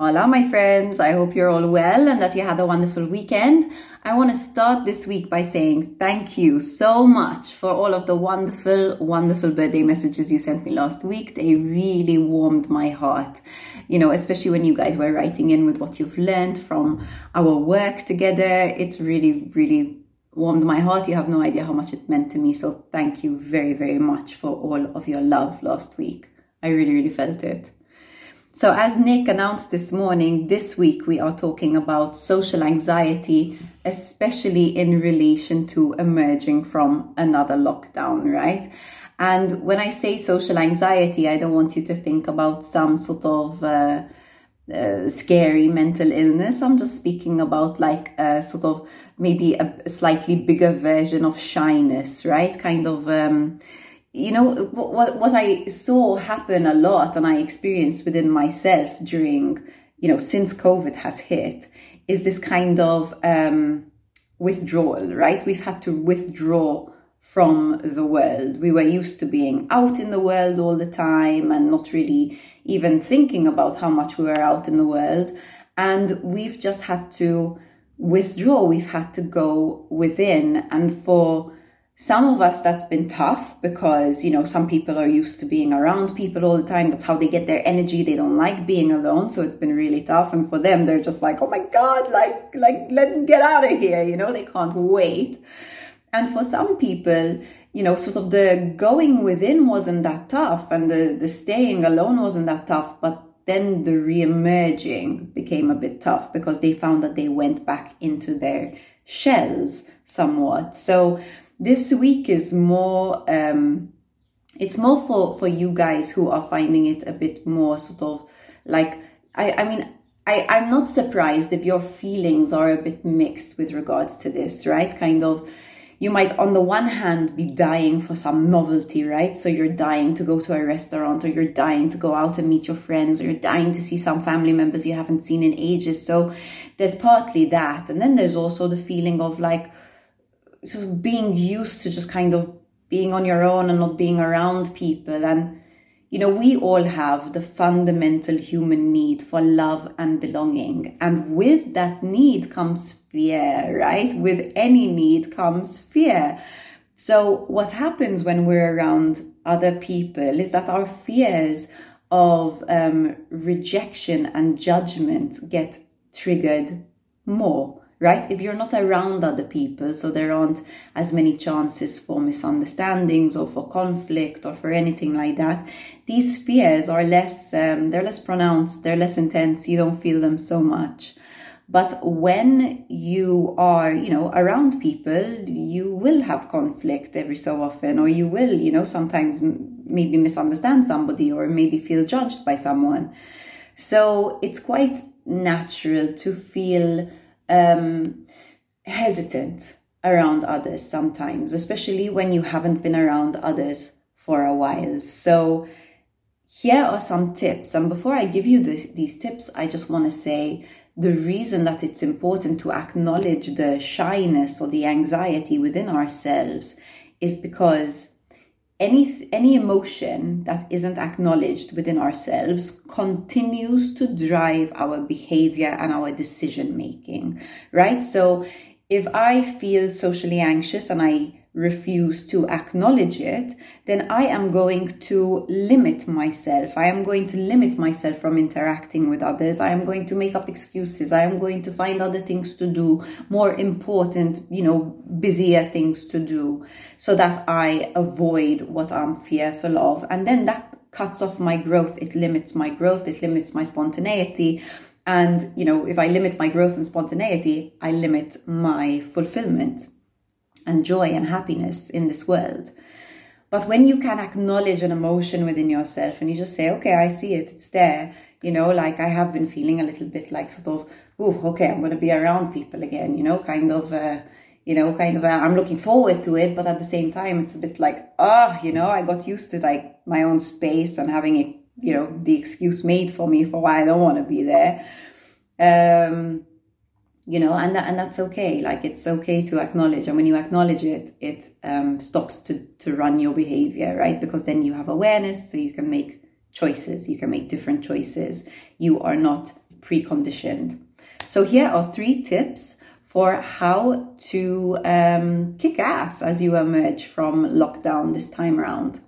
Hola, my friends. I hope you're all well and that you had a wonderful weekend. I want to start this week by saying thank you so much for all of the wonderful, wonderful birthday messages you sent me last week. They really warmed my heart, you know, especially when you guys were writing in with what you've learned from our work together. It really, really warmed my heart. You have no idea how much it meant to me. So thank you very, very much for all of your love last week. I really, really felt it. So, as Nick announced this morning, this week we are talking about social anxiety, especially in relation to emerging from another lockdown, right? And when I say social anxiety, I don't want you to think about some sort of uh, uh, scary mental illness. I'm just speaking about like a sort of maybe a, slightly bigger version of shyness, right? Kind of. Um, you know what what I saw happen a lot and I experienced within myself during you know since COVID has hit is this kind of um, withdrawal, right? We've had to withdraw from the world. We were used to being out in the world all the time and not really even thinking about how much we were out in the world. And we've just had to withdraw. We've had to go within. And for some of us that's been tough because you know some people are used to being around people all the time. That's how they get their energy. They don't like being alone. So it's been really tough. And for them they're just like oh my god like like let's get out of here you know? They can't wait. And for some people you know sort of the going within wasn't that tough and the the staying alone wasn't that tough but then the re-emerging became a bit tough because they found that they went back into their shells somewhat. So this week is more um it's more for for you guys who are finding it a bit more sort of like i i mean I, I'm not surprised if your feelings are a bit mixed with regards to this, right? Kind of, you might, on the one hand, be dying for some novelty, right? So you're dying to go to a restaurant or you're dying to go out and meet your friends or you're dying to see some family members you haven't seen in ages. So there's partly that. And then there's also the feeling of like, just being used to just kind of being on your own and not being around people. And you know we all have the fundamental human need for love and belonging. And with that need comes fear right? With any need comes fear. So what happens when we're around other people is that our fears of um, rejection and judgment get triggered more right? If you're not around other people, so there aren't as many chances for misunderstandings or for conflict or for anything like that, these fears are less, um, they're less pronounced, they're less intense, you don't feel them so much. But when you are, you know, around people, you will have conflict every so often, or you will, you know, sometimes maybe misunderstand somebody or maybe feel judged by someone. So it's quite natural to feel um, hesitant around others sometimes, especially when you haven't been around others for a while. So, here are some tips. And before I give you this, these tips, I just want to say the reason that it's important to acknowledge the shyness or the anxiety within ourselves is because any any emotion that isn't acknowledged within ourselves continues to drive our behavior and our decision making right? So if i feel socially anxious and i refuse to acknowledge it, then I am going to limit myself. I am going to limit myself from interacting with others. I am going to make up excuses. I am going to find other things to do, more important, you know, busier things to do so that I avoid what I'm fearful of. And then that cuts off my growth. It limits my growth. It limits my spontaneity. And, you know, if I limit my growth and spontaneity, I limit my fulfillment and joy and happiness in this world. But when you can acknowledge an emotion within yourself and you just say, okay, I see it, it's there, you know, like I have been feeling a little bit like sort of, oh, okay, I'm going to be around people again, you know, kind of, uh, you know, kind of, uh, I'm looking forward to it, but at the same time, it's a bit like, ah, oh, you know, I got used to like my own space and having it, you know, the excuse made for me for why I don't want to be there. Um, you know and that, and that's okay like it's okay to acknowledge and when you acknowledge it it um, stops to to run your behavior right because then you have awareness so you can make choices you can make different choices you are not preconditioned. So here are three tips for how to um, kick ass as you emerge from lockdown this time around.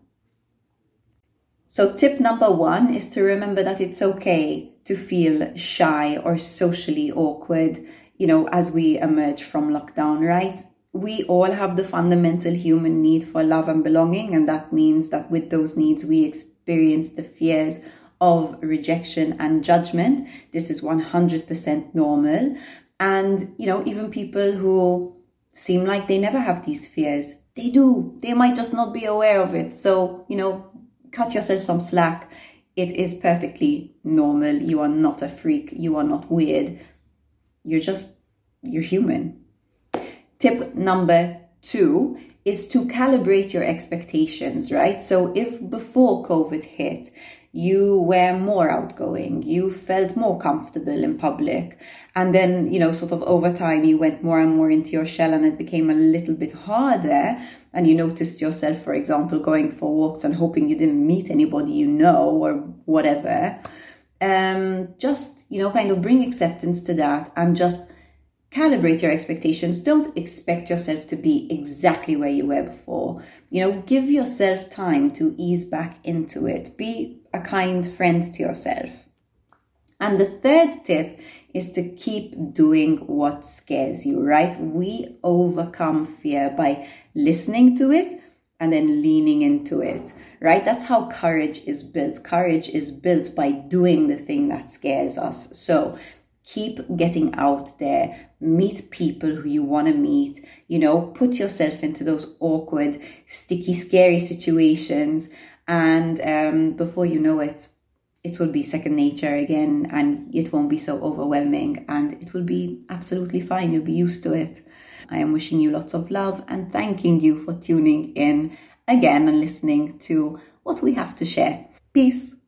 So, tip number one is to remember that it's okay to feel shy or socially awkward, you know, as we emerge from lockdown, right? We all have the fundamental human need for love and belonging, and that means that with those needs, we experience the fears of rejection and judgment. This is 100% normal. And, you know, even people who seem like they never have these fears, they do. They might just not be aware of it. So, you know, cut yourself some slack. It is perfectly normal. You are not a freak. You are not weird. You're just, you're human. Tip number two is to calibrate your expectations, right? So if before COVID hit, you were more outgoing, you felt more comfortable in public, and then, you know, sort of over time, you went more and more into your shell and it became a little bit harder and you noticed yourself, for example, going for walks and hoping you didn't meet anybody you know or whatever, um, just, you know, kind of bring acceptance to that and just calibrate your expectations. Don't expect yourself to be exactly where you were before. You know, give yourself time to ease back into it. Be a kind friend to yourself. And the third tip is to keep doing what scares you, right? We overcome fear by listening to it and then leaning into it, right? That's how courage is built. Courage is built by doing the thing that scares us. So keep getting out there, meet people who you want to meet, you know, put yourself into those awkward, sticky, scary situations. And um, before you know it, it will be second nature again and it won't be so overwhelming and it will be absolutely fine. You'll be used to it. I am wishing you lots of love and thanking you for tuning in again and listening to what we have to share. Peace.